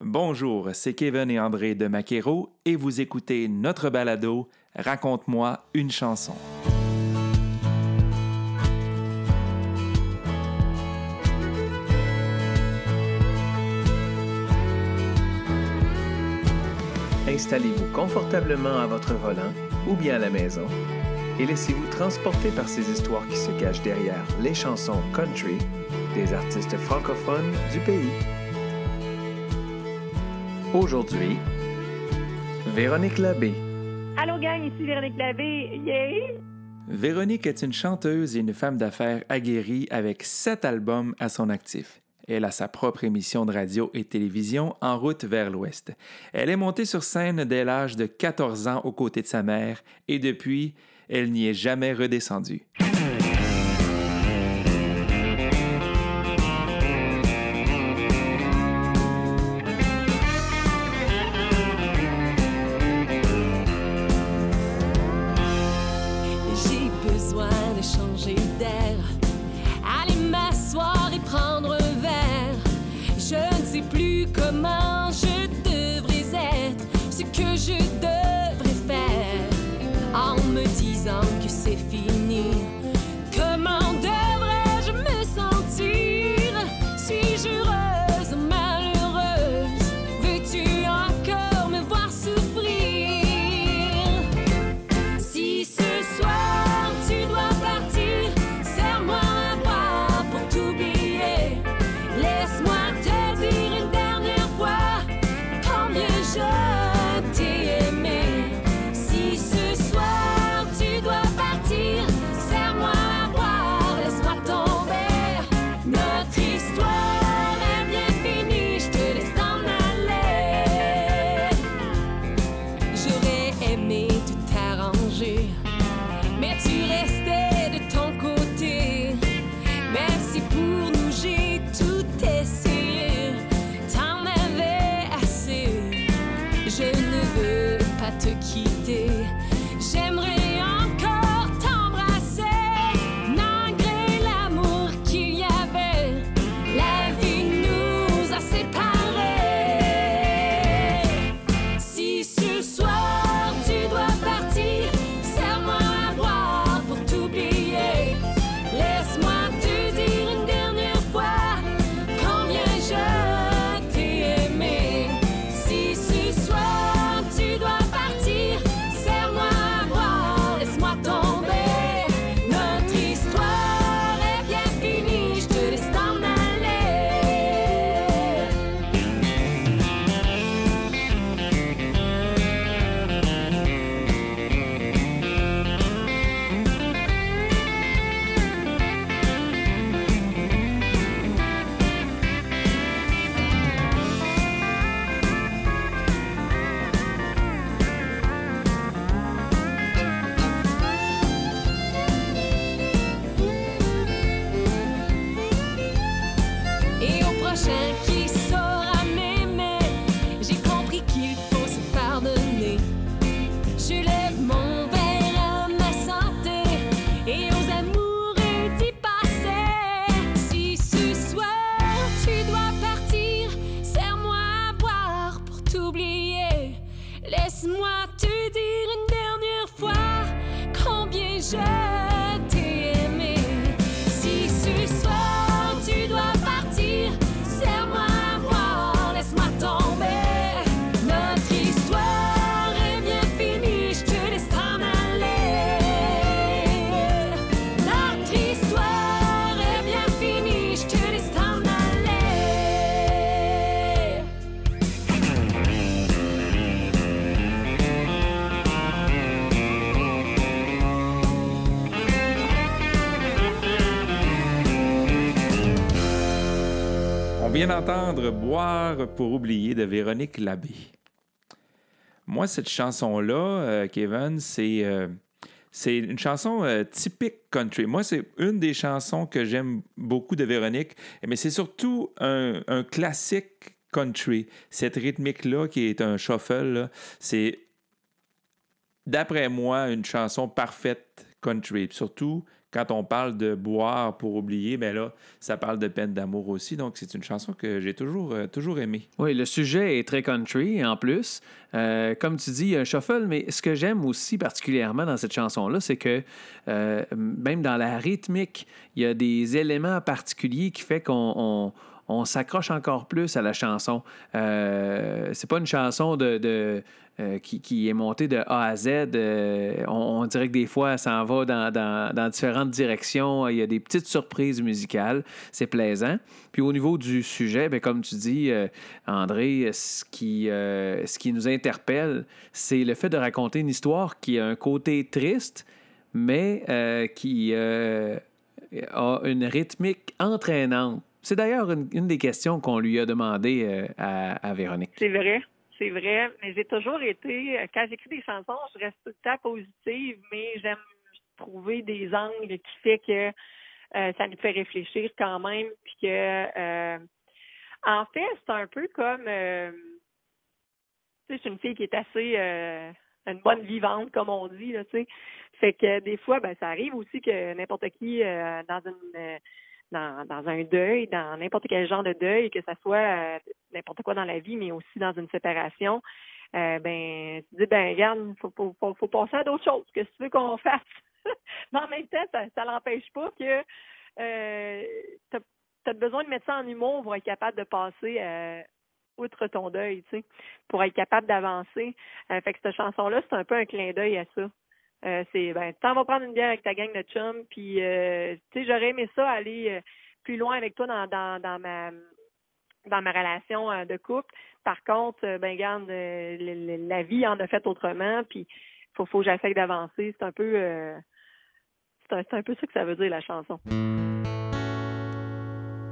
Bonjour, c'est Kevin et André de Maquero et vous écoutez notre balado Raconte-moi une chanson. Installez-vous confortablement à votre volant ou bien à la maison et laissez-vous transporter par ces histoires qui se cachent derrière les chansons country des artistes francophones du pays. Aujourd'hui, Véronique Labbé. Allô gang, ici Véronique Labbé. Yay! Véronique est une chanteuse et une femme d'affaires aguerrie avec sept albums à son actif. Elle a sa propre émission de radio et télévision en route vers l'Ouest. Elle est montée sur scène dès l'âge de 14 ans aux côtés de sa mère et depuis, elle n'y est jamais redescendue. Boire pour oublier de Véronique Labbé. Moi, cette chanson-là, euh, Kevin, c'est euh, c'est une chanson euh, typique country. Moi, c'est une des chansons que j'aime beaucoup de Véronique, mais c'est surtout un, classique country. Cette rythmique-là, qui est un shuffle, c'est, d'après moi, une chanson parfaite country. Surtout quand on parle de boire pour oublier, ben là, ça parle de peine d'amour aussi. Donc, c'est une chanson que j'ai toujours, euh, toujours aimée. Oui, le sujet est très country en plus. Euh, comme tu dis, un shuffle, mais ce que j'aime aussi particulièrement dans cette chanson-là, c'est que euh, même dans la rythmique, il y a des éléments particuliers qui fait qu'on on- s'accroche encore plus à la chanson. Euh, c'est pas une chanson de, de, euh, qui, qui est montée de A à Z. Euh, on, dirait que des fois, ça en va dans, dans- différentes directions. Il y a des petites surprises musicales. C'est plaisant. Puis au niveau du sujet, ben, comme tu dis, euh, André, ce qui, ce qui nous interpelle, c'est le fait de raconter une histoire qui a un côté triste, mais qui a une rythmique entraînante. C'est d'ailleurs une, des questions qu'on lui a demandé euh, à, à Véronique. C'est vrai, c'est vrai. Mais j'ai toujours été, euh, quand j'écris des chansons, je reste tout le temps positive, mais j'aime trouver des angles qui fait que euh, ça nous fait réfléchir quand même. Puis que, en fait, c'est un peu comme, tu sais, je suis une fille qui est assez une bonne vivante, comme on dit, tu sais. Fait que des fois, ben, ça arrive aussi que n'importe qui dans une dans, dans un deuil, dans n'importe quel genre de deuil, que ça soit euh, n'importe quoi dans la vie, mais aussi dans une séparation, euh, ben tu dis ben regarde, faut, faut, faut, faut passer à d'autres choses. Qu'est-ce que tu veux qu'on fasse? mais en même temps, ça, ça l'empêche pas que euh, t'as as besoin de mettre ça en humour pour être capable de passer euh, outre ton deuil, tu sais, pour être capable d'avancer. Euh, fait que cette chanson-là, c'est un peu un clin d'œil à ça. Euh, c'est ben t'en vas prendre une bière avec ta gang de chums puis euh, tu sais j'aurais aimé ça aller euh, plus loin avec toi dans dans, ma dans ma relation de couple. Par contre ben garde la vie en a fait autrement puis faut faut que j'essaye d'avancer. C'est un peu euh, c'est un peu ça que ça veut dire la chanson.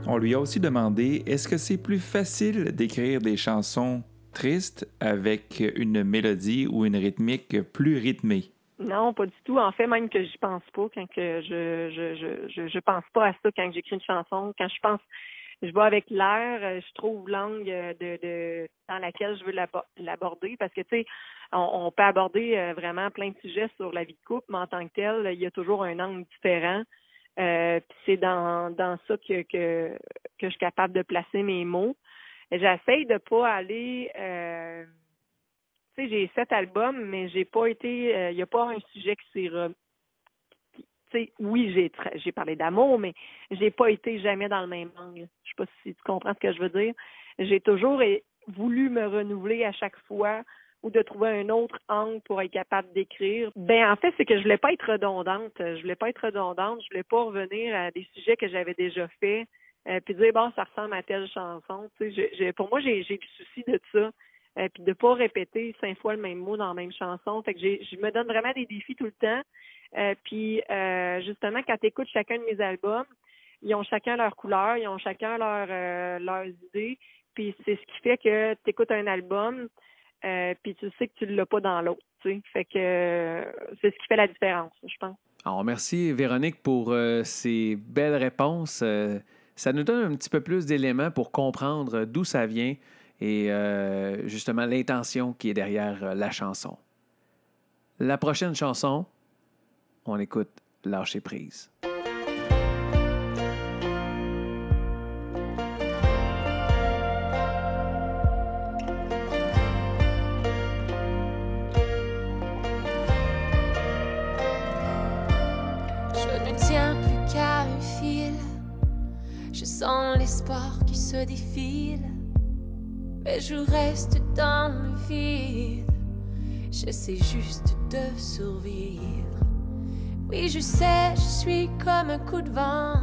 On lui a aussi demandé est-ce que c'est plus facile d'écrire des chansons tristes avec une mélodie ou une rythmique plus rythmée? Non, pas du tout. En fait, même que j'y pense pas quand que je je, je je pense pas à ça quand j'écris une chanson. Quand je pense, je vais avec l'air, euh, je trouve l'angle euh, de, de dans laquelle je veux l'abo- l'aborder parce que tu sais, on, peut aborder euh, vraiment plein de sujets sur la vie de couple, mais en tant que tel, il y a toujours un angle différent. Euh, c'est dans dans ça que que que je suis capable de placer mes mots. J'essaye de pas aller euh, tu sais, j'ai sept albums, mais j'ai pas été, il n'y a pas un sujet qui s'est re- oui, j'ai j'ai parlé d'amour, mais j'ai pas été jamais dans le même angle. Je sais pas si tu comprends ce que je veux dire. J'ai toujours voulu me renouveler à chaque fois ou de trouver un autre angle pour être capable d'écrire. Ben en fait, c'est que je voulais pas être redondante. Je voulais pas être redondante. Je voulais pas revenir à des sujets que j'avais déjà faits. Euh, puis dire bon, ça ressemble à telle chanson. Pour moi, j'ai du souci de ça. Euh, puis de pas répéter cinq fois le même mot dans la même chanson. Fait que je me donne vraiment des défis tout le temps. Euh, puis euh, justement, quand tu écoutes chacun de mes albums, ils ont chacun leur couleur, ils ont chacun leur, leurs idées. Puis c'est ce qui fait que tu écoutes un album, puis tu sais que tu l'as pas dans l'autre. Fait que c'est ce qui fait la différence, je pense. Alors, merci Véronique pour ces belles réponses. Ça nous donne un petit peu plus d'éléments pour comprendre d'où ça vient et euh, justement l'intention qui est derrière euh, la chanson. La prochaine chanson, on écoute Lâcher prise. Je ne tiens plus qu'à un fil. Je sens l'espoir qui se défile. Mais je reste dans le vide. J'essaie juste de survivre. Oui, je sais, je suis comme un coup de vent.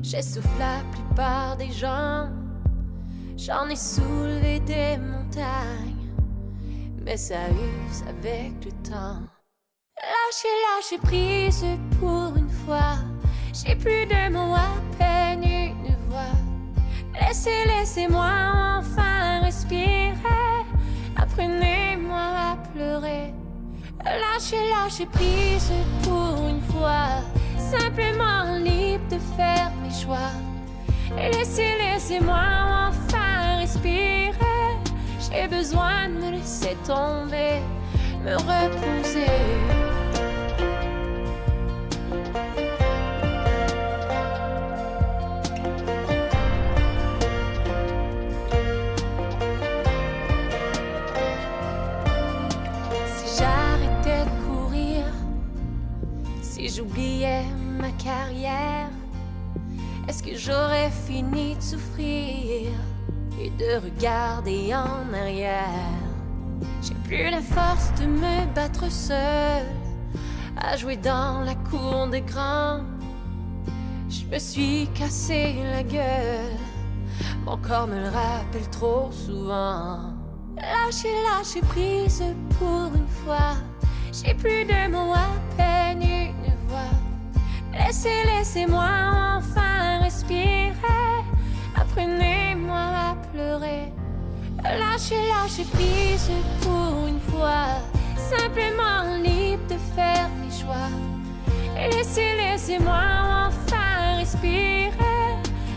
J'essouffle la plupart des gens. J'en ai soulevé des montagnes. Mais ça use avec le temps. Lâchez, lâchez prise pour une fois. J'ai plus de mots, à peine une voix. Laissez, laissez-moi enfin respirer. Apprenez-moi à pleurer. Lâchez, lâchez prise pour une fois. Simplement libre de faire mes choix. Laissez, laissez-moi enfin respirer. J'ai besoin de me laisser tomber, me reposer. J'oubliais ma carrière, est-ce que j'aurais fini de souffrir et de regarder en arrière? J'ai plus la force de me battre seul à jouer dans la cour des grands. Je me suis cassé la gueule, mon corps me le rappelle trop souvent. Lâchez, lâchez prise pour une fois. J'ai plus de mots, à peine. Laissez, laissez-moi enfin respirer. Apprenez-moi à pleurer. Lâchez, lâchez prise pour une fois. Simplement libre de faire mes choix. Laissez, laissez-moi enfin respirer.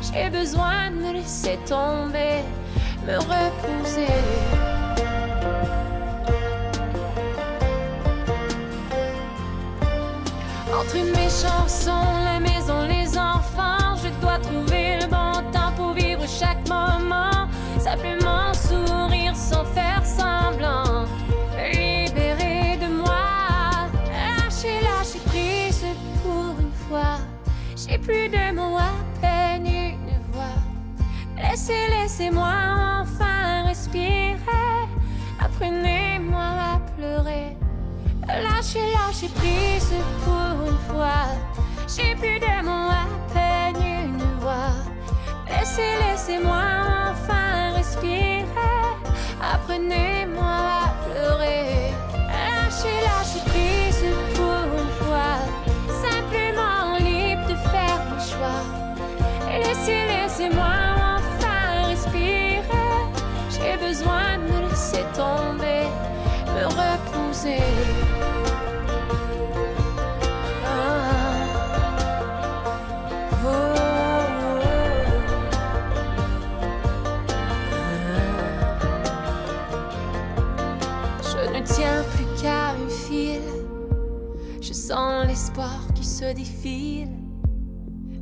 J'ai besoin de me laisser tomber, me reposer. La maison, les enfants, je dois trouver le bon temps pour vivre chaque moment. Simplement sourire sans faire semblant. Libérer de moi. Lâcher, lâcher prise pour une fois. J'ai plus de mots, à peine une voix. Laissez, laissez-moi Lâchez, lâchez prise pour une fois. J'ai plus de mots, à peine une voix. Laissez, laissez-moi enfin respirer. Apprenez-moi à pleurer. Lâchez, lâchez prise pour une fois. Simplement libre de faire mes choix. Laissez, laissez-moi enfin respirer. J'ai besoin de me laisser tomber, me reposer.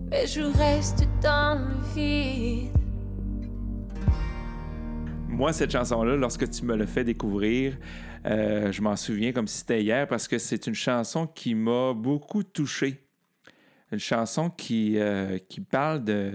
Mais je reste dans le vide. Moi, cette chanson-là, lorsque tu me l'as fait découvrir, euh, je m'en souviens comme si c'était hier parce que c'est une chanson qui m'a beaucoup touché. Une chanson qui, euh, qui parle de,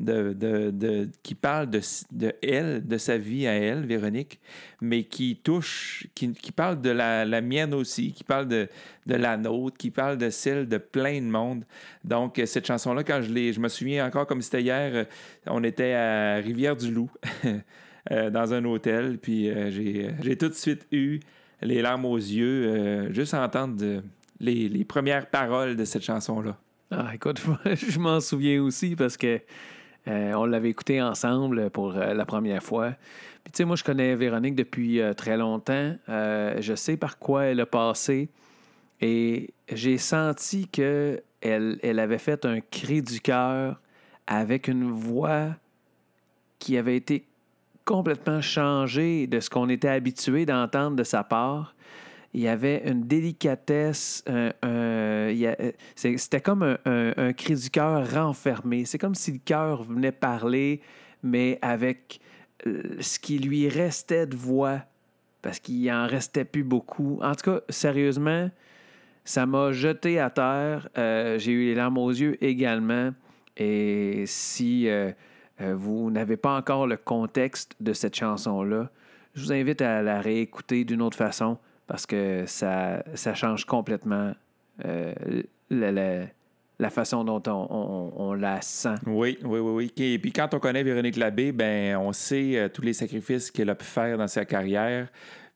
de, de- de- qui parle de, de elle, de sa vie à elle, Véronique, mais qui touche, qui, qui parle de la, la mienne aussi, qui parle de, de la nôtre, qui parle de celle de plein de monde. Donc, euh, cette chanson-là, quand je l'ai, je me souviens encore comme c'était hier, euh, on était à Rivière-du-Loup, euh, dans un hôtel, puis j'ai, tout de suite eu les larmes aux yeux, juste à entendre les, les premières paroles de cette chanson-là. Ah, écoute, je m'en souviens aussi parce que euh, on l'avait écouté ensemble pour euh, la première fois. Puis tu sais, moi, je connais Véronique depuis euh, très longtemps. Je sais par quoi elle a passé. Et j'ai senti que elle, elle avait fait un cri du cœur avec une voix qui avait été complètement changée de ce qu'on était habitué d'entendre de sa part. Il y avait une délicatesse, y a- c'est- c'était comme un, cri du cœur renfermé. C'est comme si le cœur venait parler, mais avec euh, ce qui lui restait de voix, parce qu'il en restait plus beaucoup. En tout cas, sérieusement, ça m'a jeté à terre. Euh, J'ai eu les larmes aux yeux également. Et si euh, euh, vous n'avez pas encore le contexte de cette chanson-là, je vous invite à la réécouter d'une autre façon parce que ça, ça change complètement euh, la, la- la façon dont on, on- on la sent. Oui, oui, oui, oui. Et puis quand on connaît Véronique Labbé, ben on sait euh, tous les sacrifices qu'elle a pu faire dans sa carrière.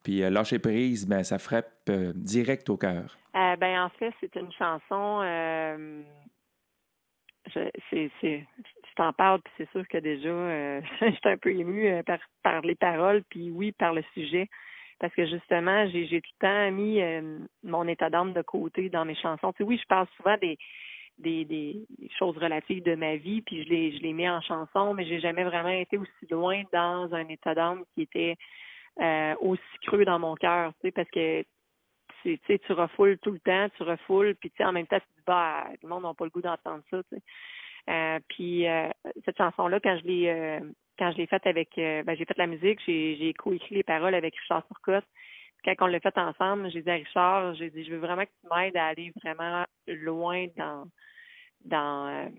Puis euh, lâcher prise, ben ça frappe euh, direct au cœur. Euh, ben en fait, c'est une chanson. euh, je, c'est, c'est, je t'en parle, puis c'est sûr que déjà, euh, je suis un peu émue euh, par, par les paroles, puis oui, par le sujet. Parce que justement, j'ai, j'ai tout le temps mis euh, mon état d'âme de côté dans mes chansons. Tu sais, oui, je parle souvent des, des, des choses relatives de ma vie, puis je les, je les mets en chanson, mais j'ai jamais vraiment été aussi loin dans un état d'âme qui était euh, aussi creux dans mon cœur, tu sais, parce que tu sais, tu refoules tout le temps, tu refoules, puis tu sais, en même temps, tu dis, bah, le monde n'a pas le goût d'entendre ça, tu sais. Euh, puis euh, cette chanson-là, quand je l'ai euh, quand je l'ai faite avec, ben, j'ai fait la musique, j'ai, j'ai coécrit les paroles avec Richard Turcotte. quand on l'a fait ensemble, j'ai dit à Richard, j'ai dit, je veux vraiment que tu m'aides à aller vraiment loin dans dans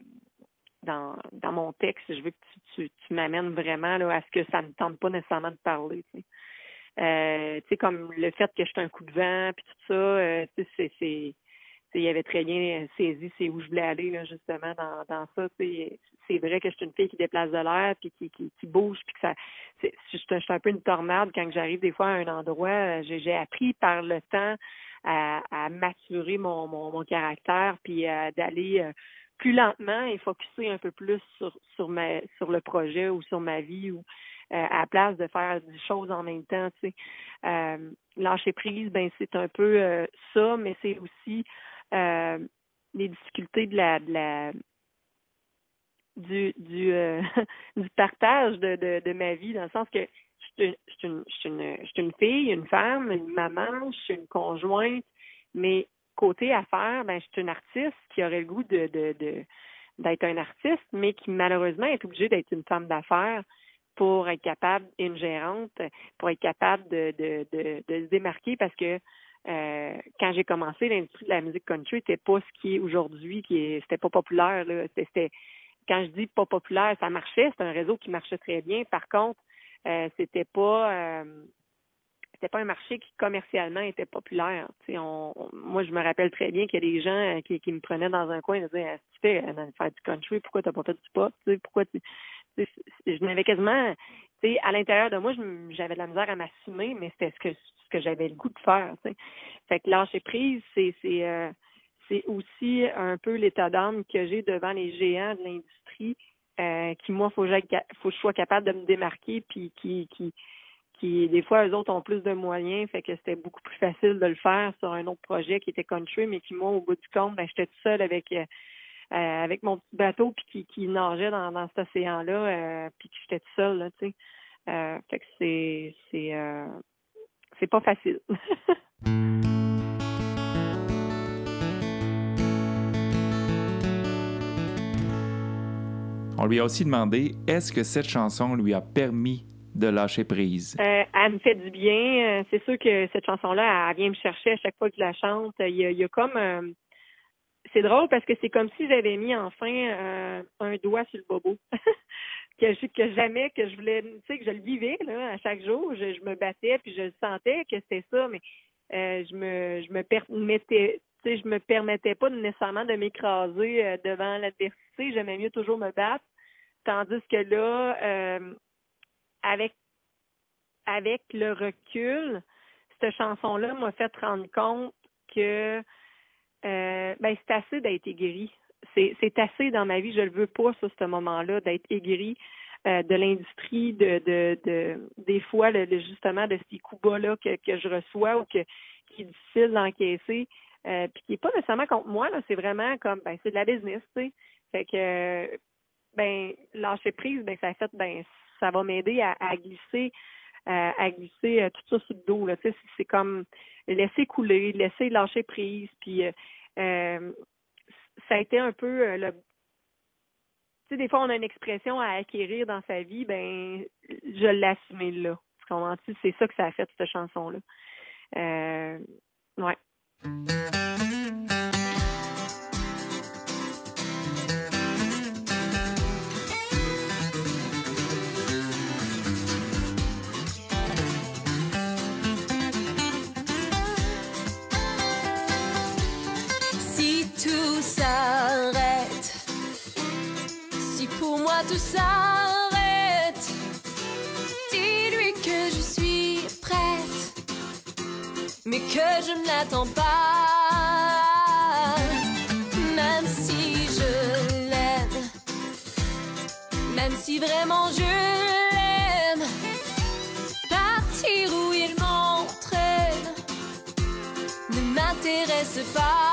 dans, dans mon texte. Je veux que tu, tu, tu m'amènes vraiment là, à ce que ça ne tente pas nécessairement de parler. Tu sais, euh, tu sais comme le fait que je suis un coup de vent, puis tout ça, euh, tu sais, c'est c'est il avait très bien saisi c'est où je voulais aller là, justement dans, dans ça. C'est vrai que je suis une fille qui déplace de l'air puis qui, qui, qui bouge puis que ça je, suis- un peu une tornade quand j'arrive des fois à un endroit. euh, J'ai, appris par le temps à, à maturer mon, mon, mon caractère puis euh, d'aller euh, plus lentement et focuser un peu plus sur sur ma sur le projet ou sur ma vie ou euh, à la place de faire des choses en même temps, tu sais. Euh, lâcher prise, ben c'est un peu euh, ça, mais c'est aussi euh, les difficultés de la de la du du euh, du partage de, de de ma vie dans le sens que je suis une je une je une, fille, une femme, une maman, je suis une conjointe, mais côté affaires, ben je suis une artiste qui aurait le goût de de de d'être un artiste, mais qui malheureusement est obligée d'être une femme d'affaires pour être capable, une gérante, pour être capable de, de, de, de se démarquer parce que euh, quand j'ai commencé, l'industrie de la musique country n'était pas ce qui est aujourd'hui, qui est c'était pas populaire. Là. C'était, c'était- quand je dis pas populaire, ça marchait, c'est un réseau qui marchait très bien. Par contre, euh, c'était pas euh, c'était pas un marché qui commercialement était populaire. On, moi, je me rappelle très bien qu'il y a des gens euh, qui, qui me prenaient dans un coin et me disaient Ah, tu fais euh, faire du country, pourquoi t'as pas fait du pop? Pourquoi tu je n'avais quasiment à l'intérieur de moi, j'avais de la misère à m'assumer, mais c'était ce que que j'avais le goût de faire. Fait que lâcher prise, c'est c'est euh, c'est aussi un peu l'état d'âme que j'ai devant les géants de l'industrie, euh, qui moi faut que faut que je sois capable de me démarquer, puis qui qui qui des fois eux autres ont plus de moyens, fait que c'était beaucoup plus facile de le faire sur un autre projet qui était country, mais qui moi au bout du compte, ben j'étais toute seule avec euh, avec mon petit bateau puis qui, qui nageait dans, cet océan là, puis que j'étais toute seule là, tu sais. Fait que c'est c'est c'est pas facile. On lui a aussi demandé est-ce que cette chanson lui a permis de lâcher prise? Euh, elle me fait du bien. Euh, C'est sûr que cette chanson-là, elle vient me chercher à chaque fois que je la chante. Il y a, il y a comme euh, c'est drôle parce que c'est comme si j'avais mis enfin euh, un doigt sur le bobo. que jamais que je voulais tu sais que je le vivais là à chaque jour. Je, me battais puis je le sentais que c'était ça mais euh, je me je me permettais tu sais je me permettais pas nécessairement de m'écraser euh, devant l'adversité. J'aimais mieux toujours me battre. Tandis que là euh, avec avec le recul cette chanson là m'a fait rendre compte que ben c'est assez d'être aigri c'est assez dans ma vie, je le veux pas, ça, ce moment-là, d'être aigri euh, de l'industrie, de, de, de des fois, le, justement, de ces coups bas-là que, que je reçois ou que qui est difficile d'encaisser, euh, puis qui est pas nécessairement contre moi, là, c'est vraiment comme ben c'est de la business, tu sais. Fait que ben lâcher prise, ben ça fait ben ça va m'aider à, glisser à glisser euh, tout ça sur le dos. Là. C'est, c'est comme laisser couler, laisser lâcher prise. Puis euh, ça a été un peu euh, le. Tu sais, des fois, on a une expression à acquérir dans sa vie, ben je assumé là. Tu comprends-tu? C'est ça que ça a fait, cette chanson-là. Euh, ouais. Tout s'arrête, dis-lui que je suis prête, mais que je ne l'attends pas. Même si je l'aime, même si vraiment je l'aime, partir où il m'entraîne ne m'intéresse pas.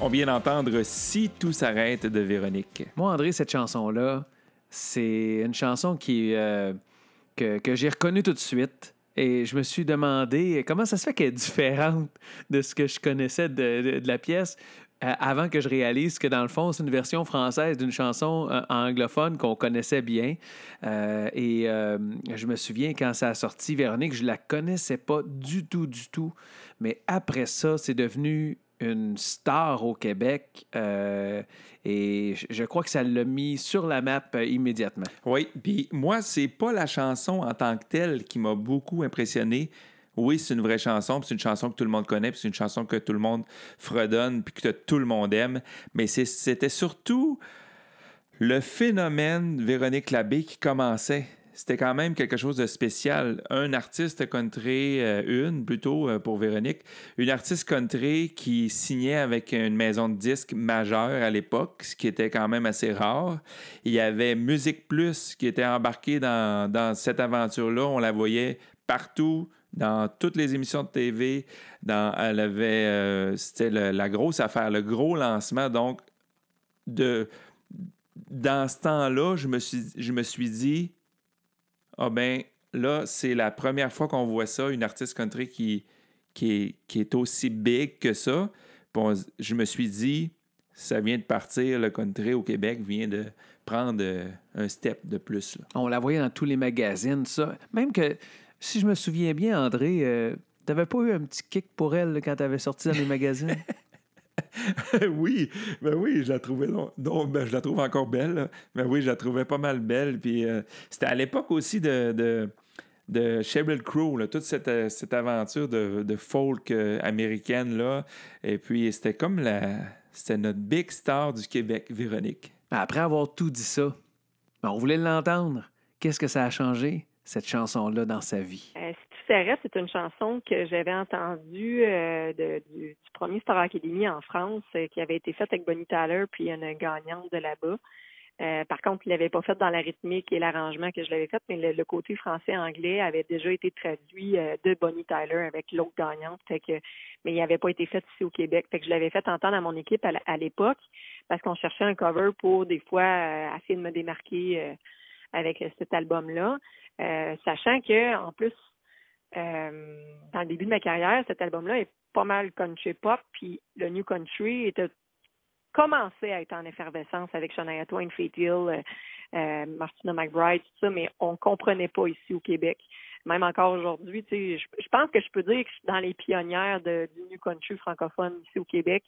On vient d'entendre Si tout s'arrête de Véronique. Moi, André, cette chanson-là, c'est une chanson qui, euh, que, j'ai reconnue tout de suite. Et je me suis demandé comment ça se fait qu'elle est différente de ce que je connaissais de, la pièce euh, avant que je réalise que, dans le fond, c'est une version française d'une chanson euh, anglophone qu'on connaissait bien. Et je me souviens quand ça a sorti, Véronique, je la connaissais pas du tout, du tout. Mais après ça, c'est devenu une star au Québec. euh, et je- crois que ça l'a mis sur la map euh, immédiatement. Oui, puis moi, c'est pas la chanson en tant que telle qui m'a beaucoup impressionné. Oui, c'est une vraie chanson, c'est une chanson que tout le monde connaît, c'est une chanson que tout le monde fredonne, puis que tout le monde aime. Mais c'était surtout le phénomène Véronique Labbé qui commençait. C'était quand même quelque chose de spécial. Un artiste country, euh, une plutôt euh, pour Véronique, une artiste country qui signait avec une maison de disques majeure à l'époque, ce qui était quand même assez rare. Il y avait Musique Plus qui était embarqué dans, dans cette aventure-là. On la voyait partout, dans toutes les émissions de TV. Dans, elle avait, euh, c'était la grosse affaire, le gros lancement. Donc, de, dans ce temps-là, je me suis, je me suis dit, ah ben là, c'est la première fois qu'on voit ça, une artiste country qui, qui, est, qui est aussi big que ça. Puis on- je me suis dit, ça vient de partir, le country au Québec vient de prendre euh, un step de plus. là. On la voyait dans tous les magazines, ça. Même que, si je me souviens bien, André, euh, t'avais pas eu un petit kick pour elle là, quand t'avais sorti dans les magazines? oui, ben oui, je la trouvais donc, donc, ben, je la trouve encore belle. là. Ben oui, je la trouvais pas mal belle. Puis euh, c'était à l'époque aussi de, de, de Sheryl Crow, là, toute cette, euh, cette aventure de, de folk euh, américaine là. Et puis c'était comme la, c'était notre big star du Québec, Véronique. Après avoir tout dit ça, ben, on voulait l'entendre. Qu'est-ce que ça a changé, cette chanson-là, dans sa vie? C'est une chanson que j'avais entendue euh, de- du, du premier Star Academy en France, euh, qui avait été faite avec Bonnie Tyler, puis une gagnante de là-bas. Euh, par contre, il l'avait pas fait dans la rythmique et l'arrangement que je l'avais fait, mais le, le côté français-anglais avait déjà été traduit euh, de Bonnie Tyler avec l'autre gagnante, fait que, mais il n'avait pas été fait ici au Québec. Fait que je l'avais fait entendre à mon équipe à, l'époque, parce qu'on cherchait un cover pour des fois euh, essayer de me démarquer avec cet album-là, Euh, sachant que en plus euh, dans le début de ma carrière, cet album-là est pas mal country pop, puis le New Country était commençait à être en effervescence avec Shania Twain, Faith Hill, euh, euh, Martina McBride, tout ça, mais on comprenait pas ici au Québec. Même encore aujourd'hui, tu sais, je, je pense que je peux dire que je suis dans les pionnières de, du New Country francophone ici au Québec.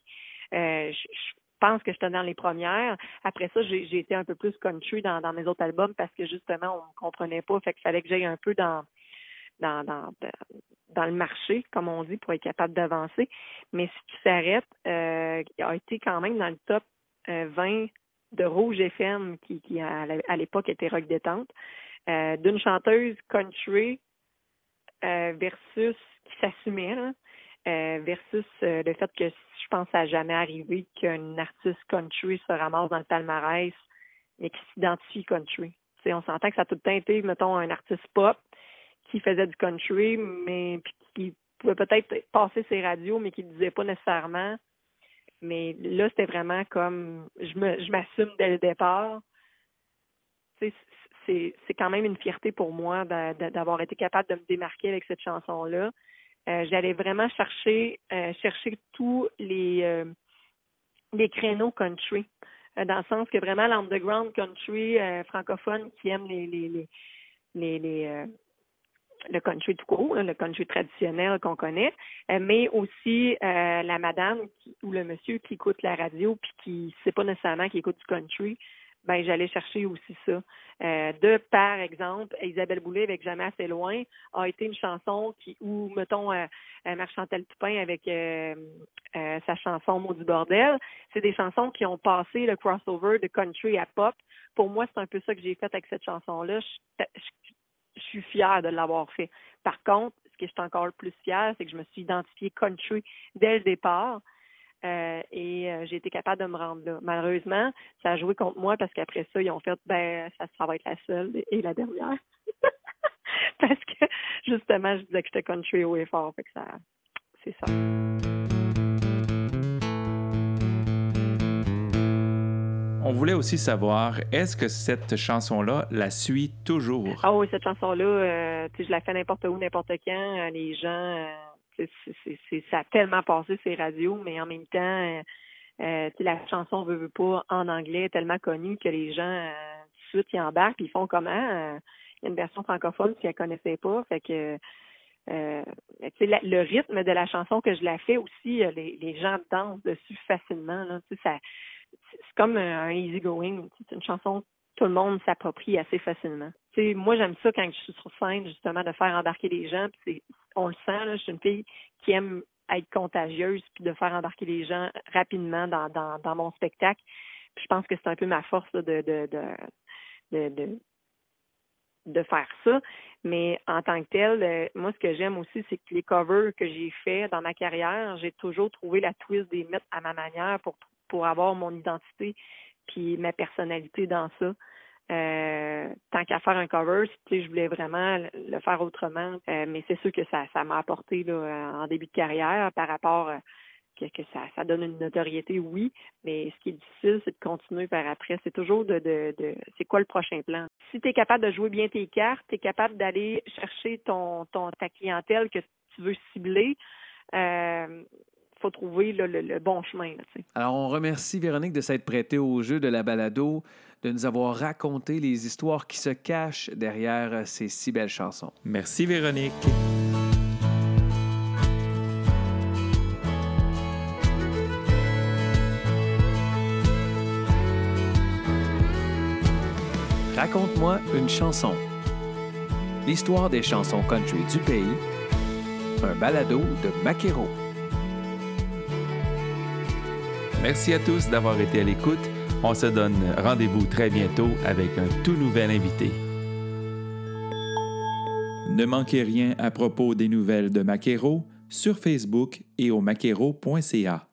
Euh, je, je pense que j'étais dans les premières. Après ça, j'ai j'ai été un peu plus country dans, dans mes autres albums parce que justement, on ne comprenait pas. Fait qu'il fallait que j'aille un peu dans, dans, dans, dans le marché, comme on dit, pour être capable d'avancer. Mais si tu s'arrêtes, euh, a été quand même dans le top euh, 20 de Rouge FM, qui, qui à à l'époque était rock détente, euh, d'une chanteuse country euh, versus qui s'assumait, euh, versus euh, le fait que je pense n'a jamais arrivé qu'un artiste country se ramasse dans le palmarès, mais qui s'identifie country. On s'entend que ça a tout le temps été, mettons, un artiste pop qui faisait du country, mais puis qui pouvait peut-être passer ses radios, mais qui ne disait pas nécessairement. Mais là, c'était vraiment comme je me je m'assume dès le départ. C'est c'est quand même une fierté pour moi d'a- d'a- d'avoir été capable de me démarquer avec cette chanson-là. Euh, J'allais vraiment chercher euh, chercher tous les euh, les créneaux country. Dans le sens que vraiment l'underground country francophone qui aime les les les les, les, le country tout court, là, le country traditionnel qu'on connaît, euh, mais aussi euh, la madame qui- ou le monsieur qui écoute la radio puis qui sait pas nécessairement qu'il écoute du country, ben j'allais chercher aussi ça. Euh, de par exemple, Isabelle Boulay avec Jamais assez loin a été une chanson qui ou mettons euh, Marchantel Toupin avec sa chanson Mot du bordel, c'est des chansons qui ont passé le crossover de country à pop. Pour moi, c'est un peu ça que j'ai fait avec cette chanson-là. Je, je- je suis fière de l'avoir fait. Par contre, ce que je suis encore le plus fière, c'est que je me suis identifiée country dès le départ. Euh, et euh, j'ai été capable de me rendre là. Malheureusement, ça a joué contre moi parce qu'après ça, ils ont fait ben ça, ça va être la seule et la dernière. parce que justement, je disais que j'étais country haut et fort. Fait que ça c'est ça. On voulait aussi savoir, est-ce que cette chanson-là la suit toujours? Ah oui, cette chanson-là, euh, je la fais n'importe où, n'importe quand. Euh, Les gens, euh, c'est- ça a tellement passé ces radios, mais en même temps, euh, la chanson veut, veut pas en anglais est tellement connue que les gens tout de suite ils embarquent ils font comment? Il y a une version francophone qu'ils ne connaissaient pas, fait que la- le rythme de la chanson que je la fais aussi, les, gens dansent dessus facilement. Ça, c'est comme un, un easy going. C'est une chanson que tout le monde s'approprie assez facilement. Tu sais, moi, j'aime ça quand je suis sur scène, justement, de faire embarquer les gens. Puis on le sent, là, je suis une fille qui aime être contagieuse puis de faire embarquer les gens rapidement dans, mon spectacle. Puis je pense que c'est un peu ma force de, de, de, de, de, faire ça. Mais en tant que tel, euh, moi, ce que j'aime aussi, c'est que les covers que j'ai faits dans ma carrière, j'ai toujours trouvé la twist des mettre à ma manière pour, pour avoir mon identité puis ma personnalité dans ça. Euh, tant qu'à faire un cover, je voulais vraiment le- faire autrement. Euh, mais c'est sûr que ça, ça m'a apporté là, en début de carrière par rapport euh, que, que ça, ça donne une notoriété, oui. Mais ce qui est difficile, c'est de continuer par après. C'est toujours de, de, de c'est quoi le prochain plan? Si tu es capable de jouer bien tes cartes, tu es capable d'aller chercher ton, ton ta clientèle que tu veux cibler. Faut trouver là, le, le bon chemin. Là. Alors, on remercie Véronique de s'être prêtée au jeu de la balado, de nous avoir raconté les histoires qui se cachent derrière euh, ces si belles chansons. Merci, Véronique. Raconte-moi une chanson. L'histoire des chansons country du pays. Un balado de Maquero. Merci à tous d'avoir été à l'écoute. On se donne rendez-vous très bientôt avec un tout nouvel invité. Ne manquez rien à propos des nouvelles de Maquero sur Facebook et au maquero.ca.